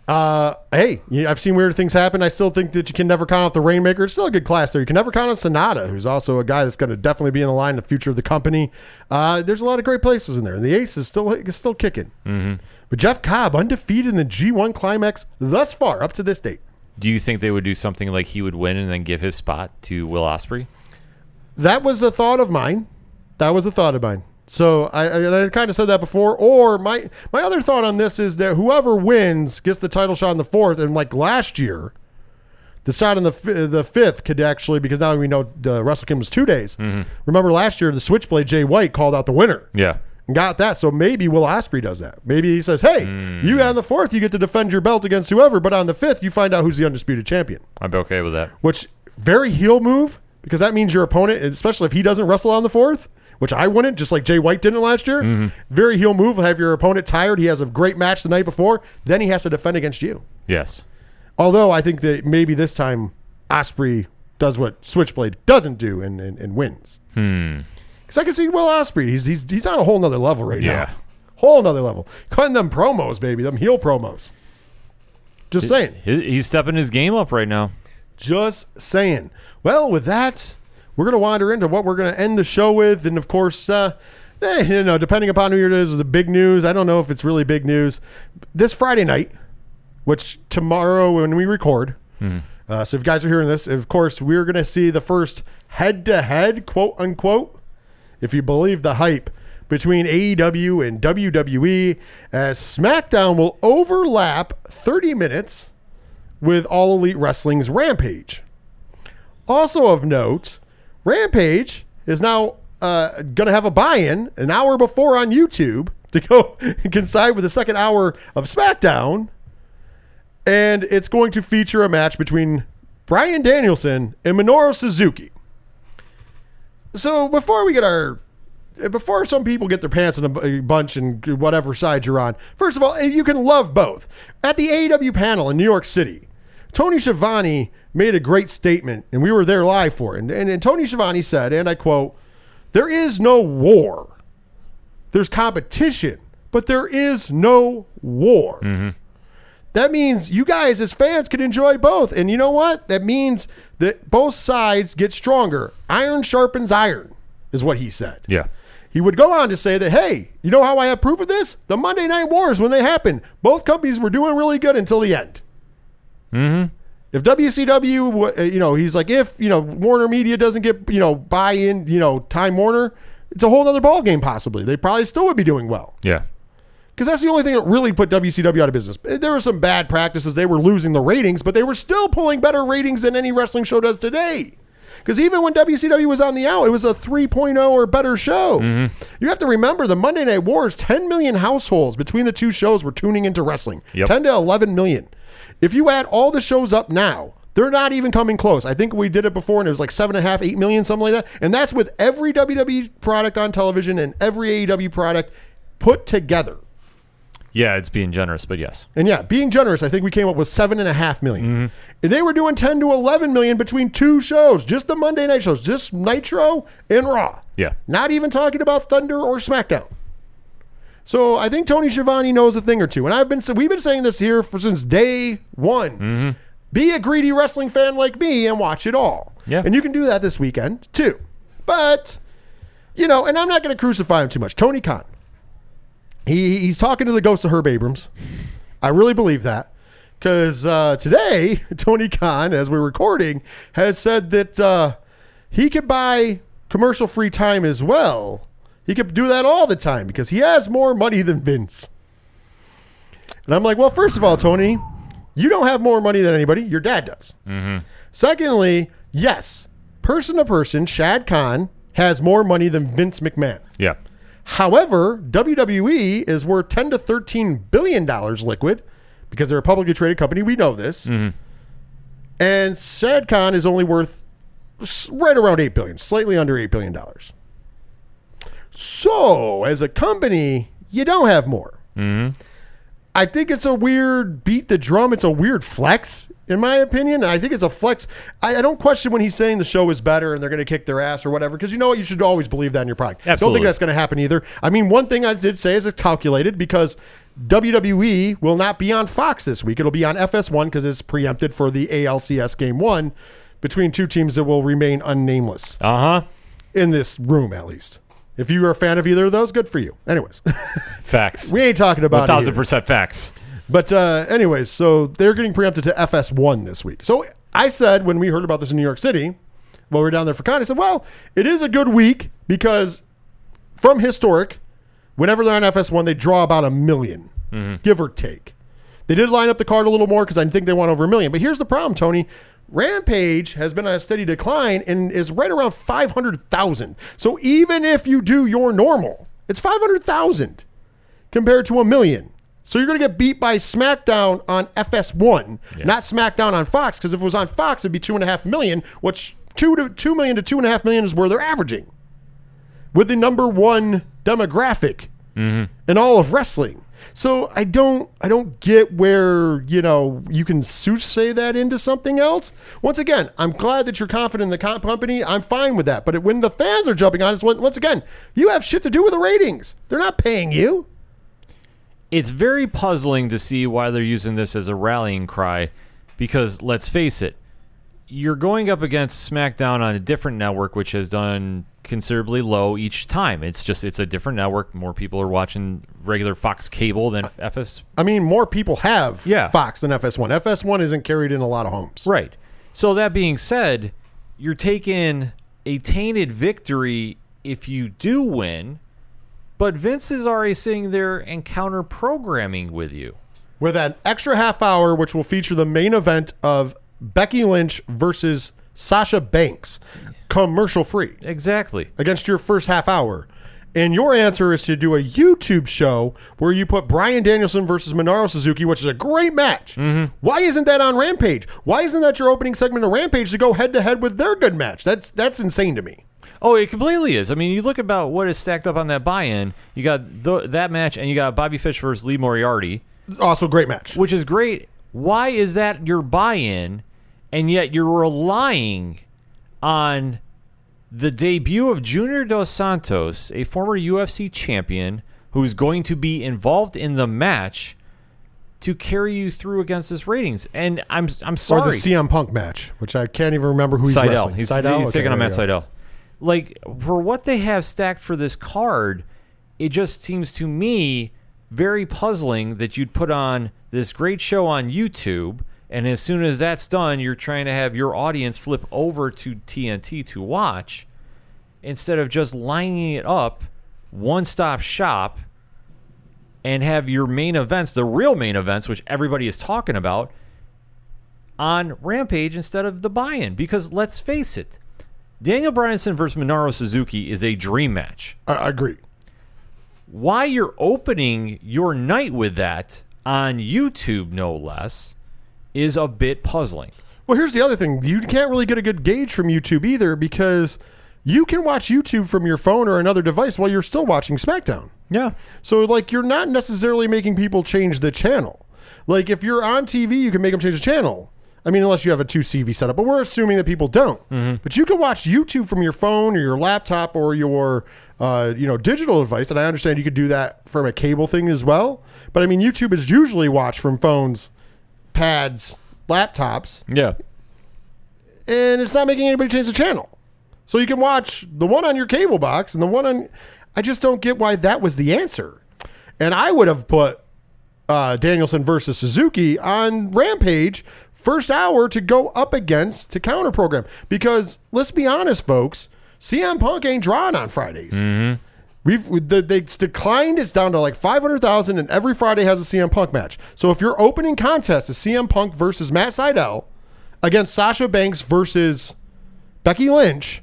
Uh, hey, I've seen weird things happen. I still think that you can never count out the Rainmaker. It's still a good class there. You can never count out Sanada, who's also a guy that's going to definitely be in the line in the future of the company. Uh, there's a lot of great places in there, and the Ace is still is still kicking. Mm-hmm. But Jeff Cobb, undefeated in the G1 Climax thus far, up to this date. Do you think they would do something like he would win and then give his spot to Will Ospreay? That was a thought of mine. That was a thought of mine. So I, I, I kind of said that before. Or my my other thought on this is that whoever wins gets the title shot in the fourth, and like last year, the shot in the the fifth could actually because now we know the Wrestle Kingdom was two days. Mm-hmm. Remember last year the Switchblade Jay White called out the winner Yeah. and got that. So maybe Will Ospreay does that. Maybe he says, "Hey, you mm. on the fourth, you get to defend your belt against whoever, but on the fifth, you find out who's the undisputed champion." I'd be okay with that. which very heel move because that means your opponent, especially if he doesn't wrestle on the fourth, which I wouldn't, just like Jay White didn't last year. Mm-hmm. Very heel move. Have your opponent tired. He has a great match the night before. Then he has to defend against you. Yes. Although I think that maybe this time Ospreay does what Switchblade doesn't do and, and, and wins. Hmm. Because I can see Will Ospreay. He's, he's he's on a whole nother level right now. Yeah. now. Whole nother level. Cutting them promos, baby. Them heel promos. Just saying. He's stepping his game up right now. Just saying. Well, with that, we're going to wander into what we're going to end the show with. And of course, uh, eh, you know, depending upon who it is, the big news. I don't know if it's really big news. This Friday night, which tomorrow when we record, uh, so if you guys are hearing this, of course, we're going to see the first head to head, quote unquote, if you believe the hype, between AEW and WWE, as SmackDown will overlap 30 minutes with All Elite Wrestling's Rampage. Also of note, Rampage is now uh, going to have a buy-in an hour before on YouTube to go [laughs] coincide with the second hour of SmackDown, and it's going to feature a match between Bryan Danielson and Minoru Suzuki. So before we get our before some people get their pants in a bunch and whatever side you're on, first of all, you can love both. At the AEW panel in New York City, Tony Schiavone made a great statement, and we were there live for it. And, and, and Tony Schiavone said, and I quote, There is no war. There's competition, but there is no war. Mm-hmm. That means you guys as fans can enjoy both. And you know what? That means that both sides get stronger. Iron sharpens iron, is what he said. Yeah. He would go on to say that, hey, you know how I have proof of this? The Monday Night Wars, when they happened, both companies were doing really good until the end. Mm-hmm. If WCW, uh, you know, he's like, if, you know, Warner Media doesn't get, you know, buy in, you know, Time Warner, it's a whole other ballgame possibly. They probably still would be doing well. Yeah. Because that's the only thing that really put WCW out of business. There were some bad practices. They were losing the ratings, but they were still pulling better ratings than any wrestling show does today. Because even when WCW was on the out, it was a 3.0 or better show. Mm-hmm. You have to remember the Monday Night Wars, 10 million households between the two shows were tuning into wrestling. Yep. 10 to 11 million. If you add all the shows up now, they're not even coming close. I think we did it before and it was like seven and a half, eight million, something like that. And that's with every WWE product on television and every AEW product put together. Yeah, it's being generous, but yes. And yeah, being generous, I think we came up with seven and a half million. Mm-hmm. They were doing 10 to 11 million between two shows, just the Monday night shows, just Nitro and Raw. Yeah. Not even talking about Thunder or SmackDown. So I think Tony Schiavone knows a thing or two. And I've been we've been saying this here for since day one. Mm-hmm. Be a greedy wrestling fan like me and watch it all. Yeah. And you can do that this weekend too. But you know, and I'm not going to crucify him too much. Tony Khan. He he's talking to the ghost of Herb Abrams. I really believe that. Because uh, today, [laughs] Tony Khan, as we're recording, has said that uh, he could buy commercial free time as well. He could do that all the time because he has more money than Vince. And I'm like, well, first of all, Tony, you don't have more money than anybody. Your dad does. Mm-hmm. Secondly, yes, person to person, Shad Khan has more money than Vince McMahon. Yeah. However, WWE is worth 10 to 13 billion dollars liquid because they're a publicly traded company. We know this. Mm-hmm. And Shad Khan is only worth right around 8 billion, slightly under 8 billion dollars. So, as a company, you don't have more. I think it's a weird beat the drum. It's a weird flex, in my opinion. I think it's a flex. I, I don't question when he's saying the show is better and they're going to kick their ass or whatever, because you know what? You should always believe that in your product. Don't think that's going to happen either. I mean, one thing I did say is it's calculated because WWE will not be on Fox this week. It'll be on FS1 because it's preempted for the ALCS game one between two teams that will remain unnameless Uh huh. in this room, at least. If you are a fan of either of those, good for you. Anyways, [laughs] Facts. we ain't talking about it thousand here. percent facts. But uh, anyways, so they're getting preempted to FS1 this week. So I said when we heard about this in New York City, while we were down there for con, I said, well, it is a good week because from historic, whenever they're on FS1, they draw about a 1000000 give or take. They did line up the card a little more because I think they want over a million. But here's the problem, Tony. Rampage has been on a steady decline and is right around 500,000. So even if you do your normal, it's 500,000 compared to a million. So you're going to get beat by SmackDown on FS1, not SmackDown on Fox. Because if it was on Fox, it'd be two and a half million, which two to two million to two and a half million is where they're averaging, with the number one demographic mm-hmm. in all of wrestling. So I don't I don't get where you know you can say that into something else. Once again, I'm glad that you're confident in the company. I'm fine with that. But it, when the fans are jumping on, when- once again you have shit to do with the ratings. They're not paying you. It's very puzzling to see why they're using this as a rallying cry because let's face it, you're going up against SmackDown on a different network which has done considerably low each time. It's just it's a different network. More people are watching regular Fox cable than FS I mean, more people have Yeah. Fox than FS1. FS1 isn't carried in a lot of homes. Right. So that being said, you're taking a tainted victory if you do win, but Vince is already sitting there and counter programming with you. With an extra half hour, which will feature the main event of Becky Lynch versus Sasha Banks, commercial free, Exactly. against your first half hour. And your answer is to do a YouTube show where you put Bryan Danielson versus Minoru Suzuki, which is a great match. Mm-hmm. Why isn't that on Rampage? Why isn't that your opening segment of Rampage to go head to head with their good match? That's that's insane to me. Oh, it completely is. I mean, you look about what is stacked up on that buy-in. You got th- that match, and you got Bobby Fish versus Lee Moriarty, Also, great match. which is great. Why is that your buy-in, and yet you're relying on the debut of Junior Dos Santos, a former UFC champion who's going to be involved in the match to carry you through against this ratings? And I'm I'm sorry. Or the CM Punk match, which I can't even remember who he's Sydal. wrestling. He's, Sydal? he's Okay, taking on Matt. Sydal. Like for what they have stacked for this card, it just seems to me very puzzling that you'd put on this great show on YouTube, and as soon as that's done, you're trying to have your audience flip over to TNT to watch, instead of just lining it up, one stop shop, and have your main events, the real main events, which everybody is talking about, on Rampage instead of the buy-in because let's face it, Daniel Bryanson versus Minoru Suzuki is a dream match. I, I agree. Why you're opening your night with that on YouTube, no less, is a bit puzzling. Well, here's the other thing. You can't really get a good gauge from YouTube either because you can watch YouTube from your phone or another device while you're still watching SmackDown. Yeah. So, like, you're not necessarily making people change the channel. Like, if you're on TV, you can make them change the channel. I mean, unless you have a 2CV setup, but we're assuming that people don't. But you can watch YouTube from your phone or your laptop or your, uh, you know, digital device. And I understand you could do that from a cable thing as well. But I mean, YouTube is usually watched from phones, pads, laptops, Yeah. and it's not making anybody change the channel. So you can watch the one on your cable box and the one on. I just don't get why that was the answer. And I would have put uh, Danielson versus Suzuki on Rampage first hour to go up against to counter program because let's be honest, folks, CM Punk ain't drawing on Fridays. We've the, they, declined. It's down to like five hundred thousand, and every Friday has a CM Punk match. So if your opening contest is CM Punk versus Matt Sydal against Sasha Banks versus Becky Lynch,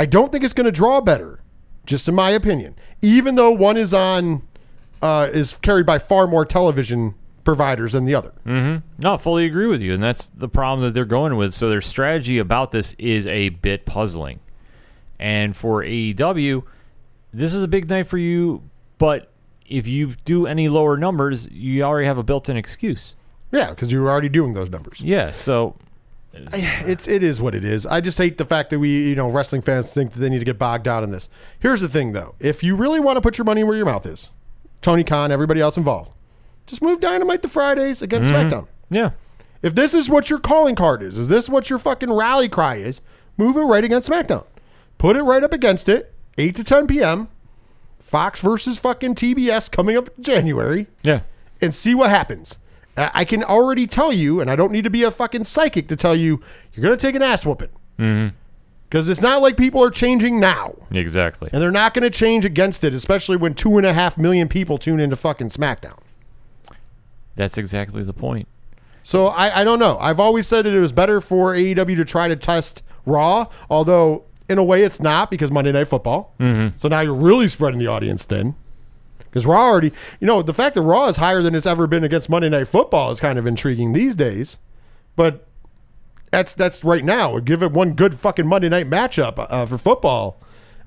I don't think it's going to draw better. Just in my opinion, even though one is on uh, is carried by far more television providers than the other. No, I fully agree with you, and that's the problem that they're going with. So their strategy about this is a bit puzzling. And for AEW, this is a big night for you, but if you do any lower numbers, you already have a built-in excuse. Yeah, because you were already doing those numbers. Yeah, so it's it is what it is. I just hate the fact that we, you know, wrestling fans think that they need to get bogged down in this. Here's the thing, though: if you really want to put your money where your mouth is, Tony Khan, everybody else involved, just move Dynamite to Fridays against mm-hmm. SmackDown. yeah, If this is what your calling card is, is this what your fucking rally cry is? Move it right against SmackDown. Put it right up against it. Eight to ten p.m. Fox versus fucking TBS coming up in January yeah, and see what happens. I can already tell you, and I don't need to be a fucking psychic to tell you, you're going to take an ass whooping. Mm-hmm. Because it's not like people are changing now. exactly. And they're not going to change against it, especially when two and a half million people tune into fucking SmackDown. That's exactly the point. So I, I don't know. I've always said that it was better for AEW to try to test Raw, although in a way it's not because Monday Night Football. Mm-hmm. So now you're really spreading the audience thin. Because Raw already, you know, the fact that Raw is higher than it's ever been against Monday Night Football is kind of intriguing these days. But that's that's right now. Give it one good fucking Monday night matchup uh, for football,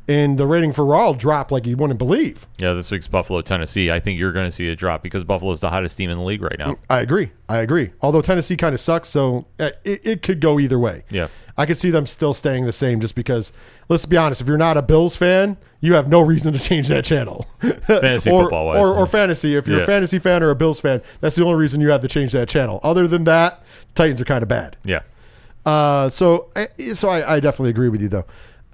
and the rating for Raw will drop like you wouldn't believe. Yeah, this week's Buffalo, Tennessee. I think you're going to see a drop because Buffalo's the hottest team in the league right now. I agree. I agree. Although Tennessee kind of sucks, so uh, it, it could go either way. Yeah. I could see them still staying the same just because, let's be honest, if you're not a Bills fan, you have no reason to change that channel. [laughs] Fantasy or, football-wise, Or, or fantasy. If you're Yeah. a fantasy fan or a Bills fan, that's the only reason you have to change that channel. Other than that, Titans are kind of bad. Yeah. Uh, so, I- so I, I definitely agree with you though.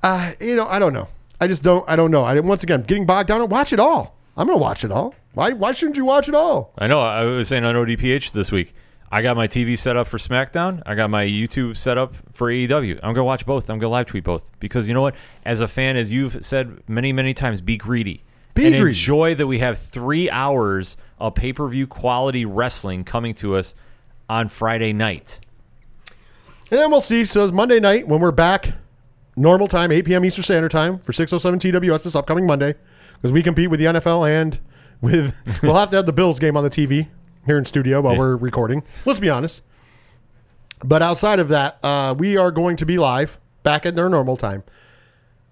Uh, you know, I don't know. I just don't. I don't know. I once again getting bogged down. Watch it all. I'm gonna watch it all. Why? Why shouldn't you watch it all? I know. I was saying on ODPH this week. I got my TV set up for SmackDown. I got my YouTube set up for AEW. I'm gonna watch both. I'm gonna live tweet both because you know what? As a fan, as you've said many, many times, be greedy. Be and greedy. enjoy that we have three hours of pay per view quality wrestling coming to us on Friday night. And then we'll see. So it's Monday night when we're back, normal time, 8 p.m. Eastern Standard Time for 607 TWS this upcoming Monday, because we compete with the NFL and with. [laughs] we'll have to have the Bills game on the TV here in studio while Yeah. we're recording. Let's be honest. But outside of that, uh, we are going to be live back at our normal time.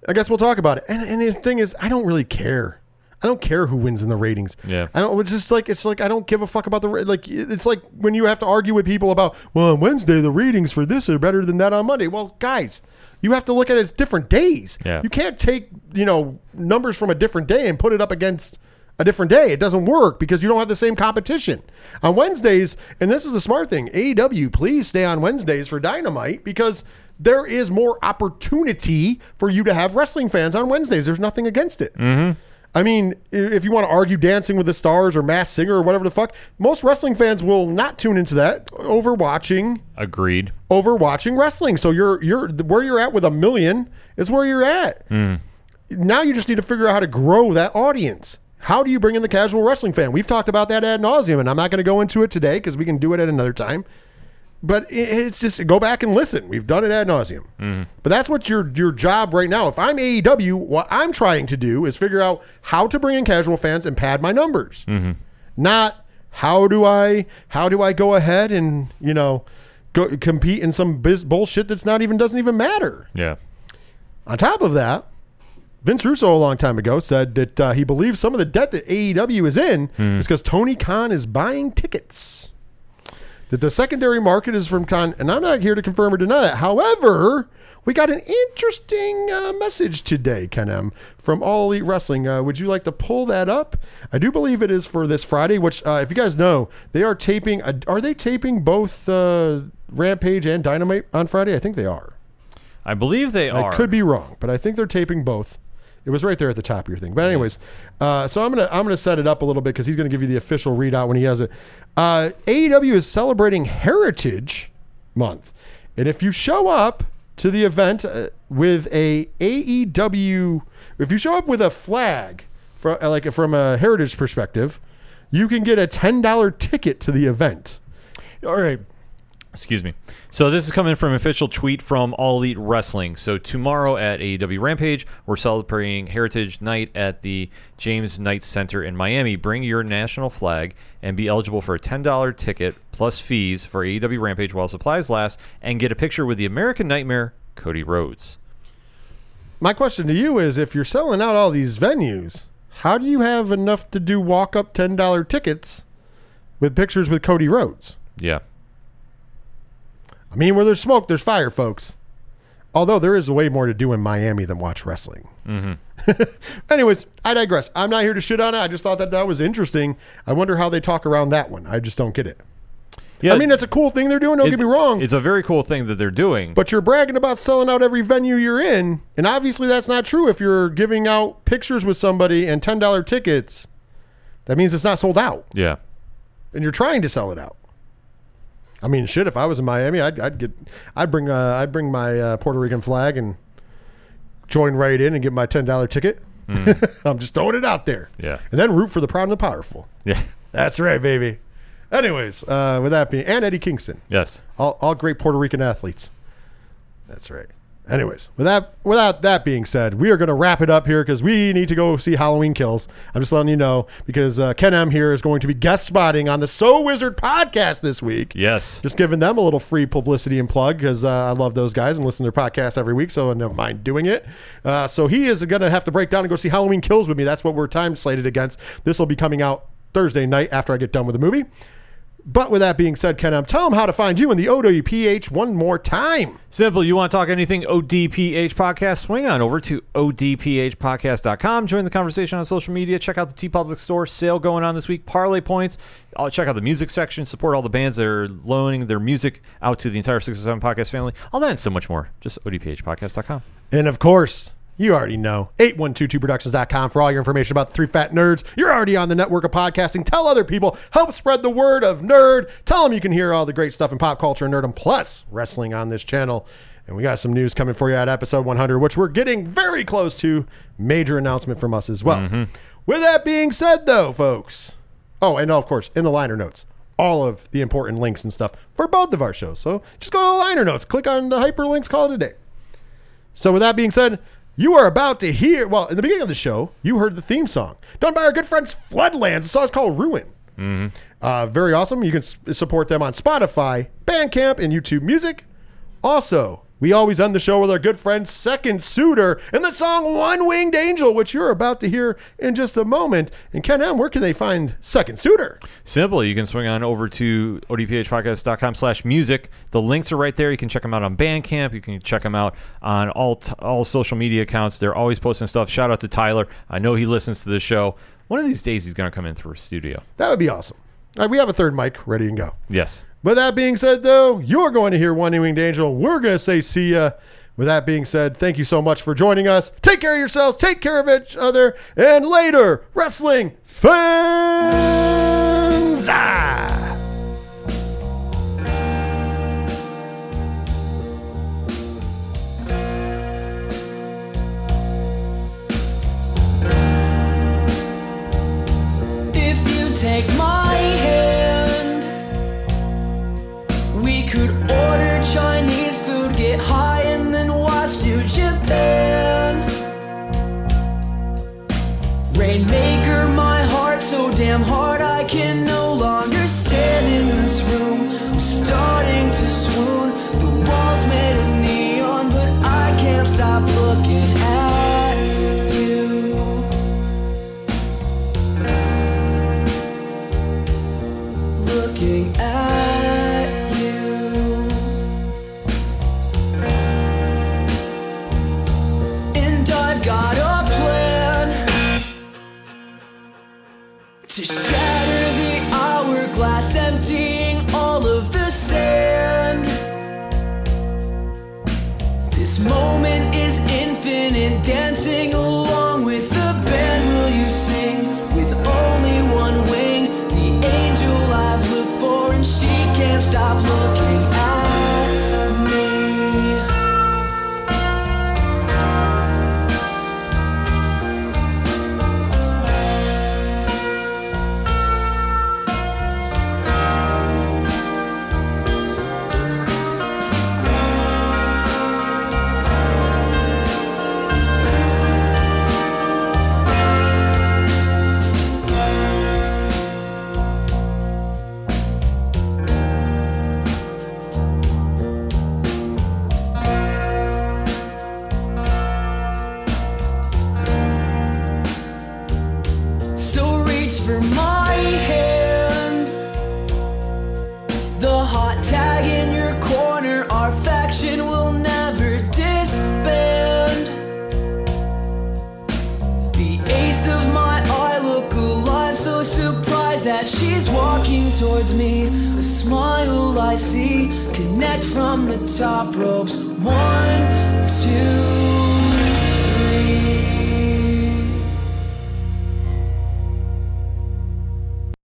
I guess we'll talk about it. And, and the thing is, I don't really care. I don't care who wins in the ratings. Yeah. I don't. It's just like it's like I don't give a fuck about the ra- like. It's like when you have to argue with people about well on Wednesday the ratings for this are better than that on Monday. Well, guys, you have to look at it as different days. Yeah. You can't take you know numbers from a different day and put it up against a different day. It doesn't work because you don't have the same competition on Wednesdays. And this is the smart thing. AEW, please stay on Wednesdays for Dynamite because there is more opportunity for you to have wrestling fans on Wednesdays. There's nothing against it. Mm-hmm. I mean, if you want to argue Dancing with the Stars or Masked Singer or whatever the fuck, most wrestling fans will not tune into that over watching Agreed. over watching wrestling. So you're you're where you're at with a million is where you're at. Mm. Now you just need to figure out how to grow that audience. How do you bring in the casual wrestling fan? We've talked about that ad nauseum, and I'm not going to go into it today because we can do it at another time. But it- it's just go back and listen. We've done it ad nauseum. Mm-hmm. But that's what your your job right now. If I'm AEW, what I'm trying to do is figure out how to bring in casual fans and pad my numbers. Mm-hmm. Not how do I how do I go ahead and you know go compete in some biz bullshit that's not even doesn't even matter. Yeah. On top of that, Vince Russo a long time ago said that uh, he believes some of the debt that AEW is in mm. is because Tony Khan is buying tickets. That the secondary market is from con, and I'm not here to confirm or deny that. However, we got an interesting uh, message today, Ken M, from All Elite Wrestling. Uh, would you like to pull that up? I do believe it is for this Friday. Which, uh, if you guys know, they are taping. Uh, are they taping both uh, Rampage and Dynamite on Friday? I think they are. I believe they are. I could be wrong, but I think they're taping both. It was right there at the top of your thing. But anyways, uh, so I'm gonna I'm gonna set it up a little bit because he's gonna give you the official readout when he has it. Uh, AEW is celebrating Heritage Month, and if you show up to the event uh, with a AEW, if you show up with a flag from like from a heritage perspective, you can get a ten dollar ticket to the event. All right. Excuse me. So this is coming from an official tweet from All Elite Wrestling. So tomorrow at AEW Rampage, we're celebrating Heritage Night at the James Knight Center in Miami. Bring your national flag and be eligible for a $10 ticket plus fees for AEW Rampage while supplies last and get a picture with the American Nightmare, Cody Rhodes. My question to you is if you're selling out all these venues, how do you have enough to do walk up $10 tickets with pictures with Cody Rhodes? Yeah. I mean, where there's smoke, there's fire, folks. Although there is way more to do in Miami than watch wrestling. Mm-hmm. [laughs] Anyways, I digress. I'm not here to shit on it. I just thought that that was interesting. I wonder how they talk around that one. I just don't get it. Yeah. I mean, it's a cool thing they're doing. Don't get me wrong. It's a very cool thing that they're doing. But you're bragging about selling out every venue you're in, and obviously that's not true. If you're giving out pictures with somebody and ten dollar tickets, that means it's not sold out, yeah. and you're trying to sell it out. I mean, shit. If I was in Miami, I'd, I'd get, I'd bring, uh, I'd bring my uh, Puerto Rican flag and join right in and get my ten dollar ticket. [laughs] I'm just throwing it out there, Yeah. and then root for the proud and the powerful. Yeah. That's right, baby. Anyways, uh, with that being, and Eddie Kingston. Yes. all, all great Puerto Rican athletes. That's right. Anyways, with that, without that being said, we are going to wrap it up here because we need to go see Halloween Kills. I'm just letting you know because uh, Ken M here is going to be guest spotting on the So Wizard podcast this week. Yes. Just giving them a little free publicity and plug because uh, I love those guys and listen to their podcast every week, so I don't mind doing it. Uh, so he is going to have to break down and go see Halloween Kills with me. That's what we're time slated against. This will be coming out Thursday night after I get done with the movie. But with that being said, Ken, um, tell them how to find you in the ODPH one more time. Simple. You want to talk anything ODPH podcast? Swing on over to ODPHpodcast.com. Join the conversation on social media. Check out the TeePublic Store sale going on this week. Parlay points. Uh, check out the music section. Support all the bands that are loaning their music out to the entire 607 podcast family. All that and so much more. Just ODPHpodcast.com. And of course, you already know 8122productions.com for all your information about the three fat nerds. You're already on the network of podcasting. Tell other people, help spread the word of nerd. Tell them you can hear all the great stuff in pop culture and nerdom plus wrestling on this channel. And we got some news coming for you at episode 100, which we're getting very close to. Major announcement from us as well. Mm-hmm. With that being said, though, folks. Oh, and of course, in the liner notes, all of the important links and stuff for both of our shows. So just go to the liner notes, click on the hyperlinks, call it a day. So with that being said, you are about to hear. Well, in the beginning of the show, you heard the theme song done by our good friends Floodlands. The song's called "Ruin." Uh, very awesome. You can s- support them on Spotify, Bandcamp, and YouTube Music. Also, we always end the show with our good friend Second Suitor and the song One Winged Angel, which you're about to hear in just a moment. And Ken M, where can they find Second Suitor? Simple. You can swing on over to odphpodcast.com slash music. The links are right there. You can check them out on Bandcamp. You can check them out on all t- all social media accounts. They're always posting stuff. Shout out to Tyler. I know he listens to the show. One of these days he's going to come in through our studio. That would be awesome. Right, we have a third mic ready and go. Yes. With that being said, though, you're going to hear One Winged Angel. We're going to say see ya. With that being said, thank you so much for joining us. Take care of yourselves, take care of each other, and later, wrestling fans. Ah! Take my get high and then watch New Japan. Rainmaker, my heart so damn hard I can know.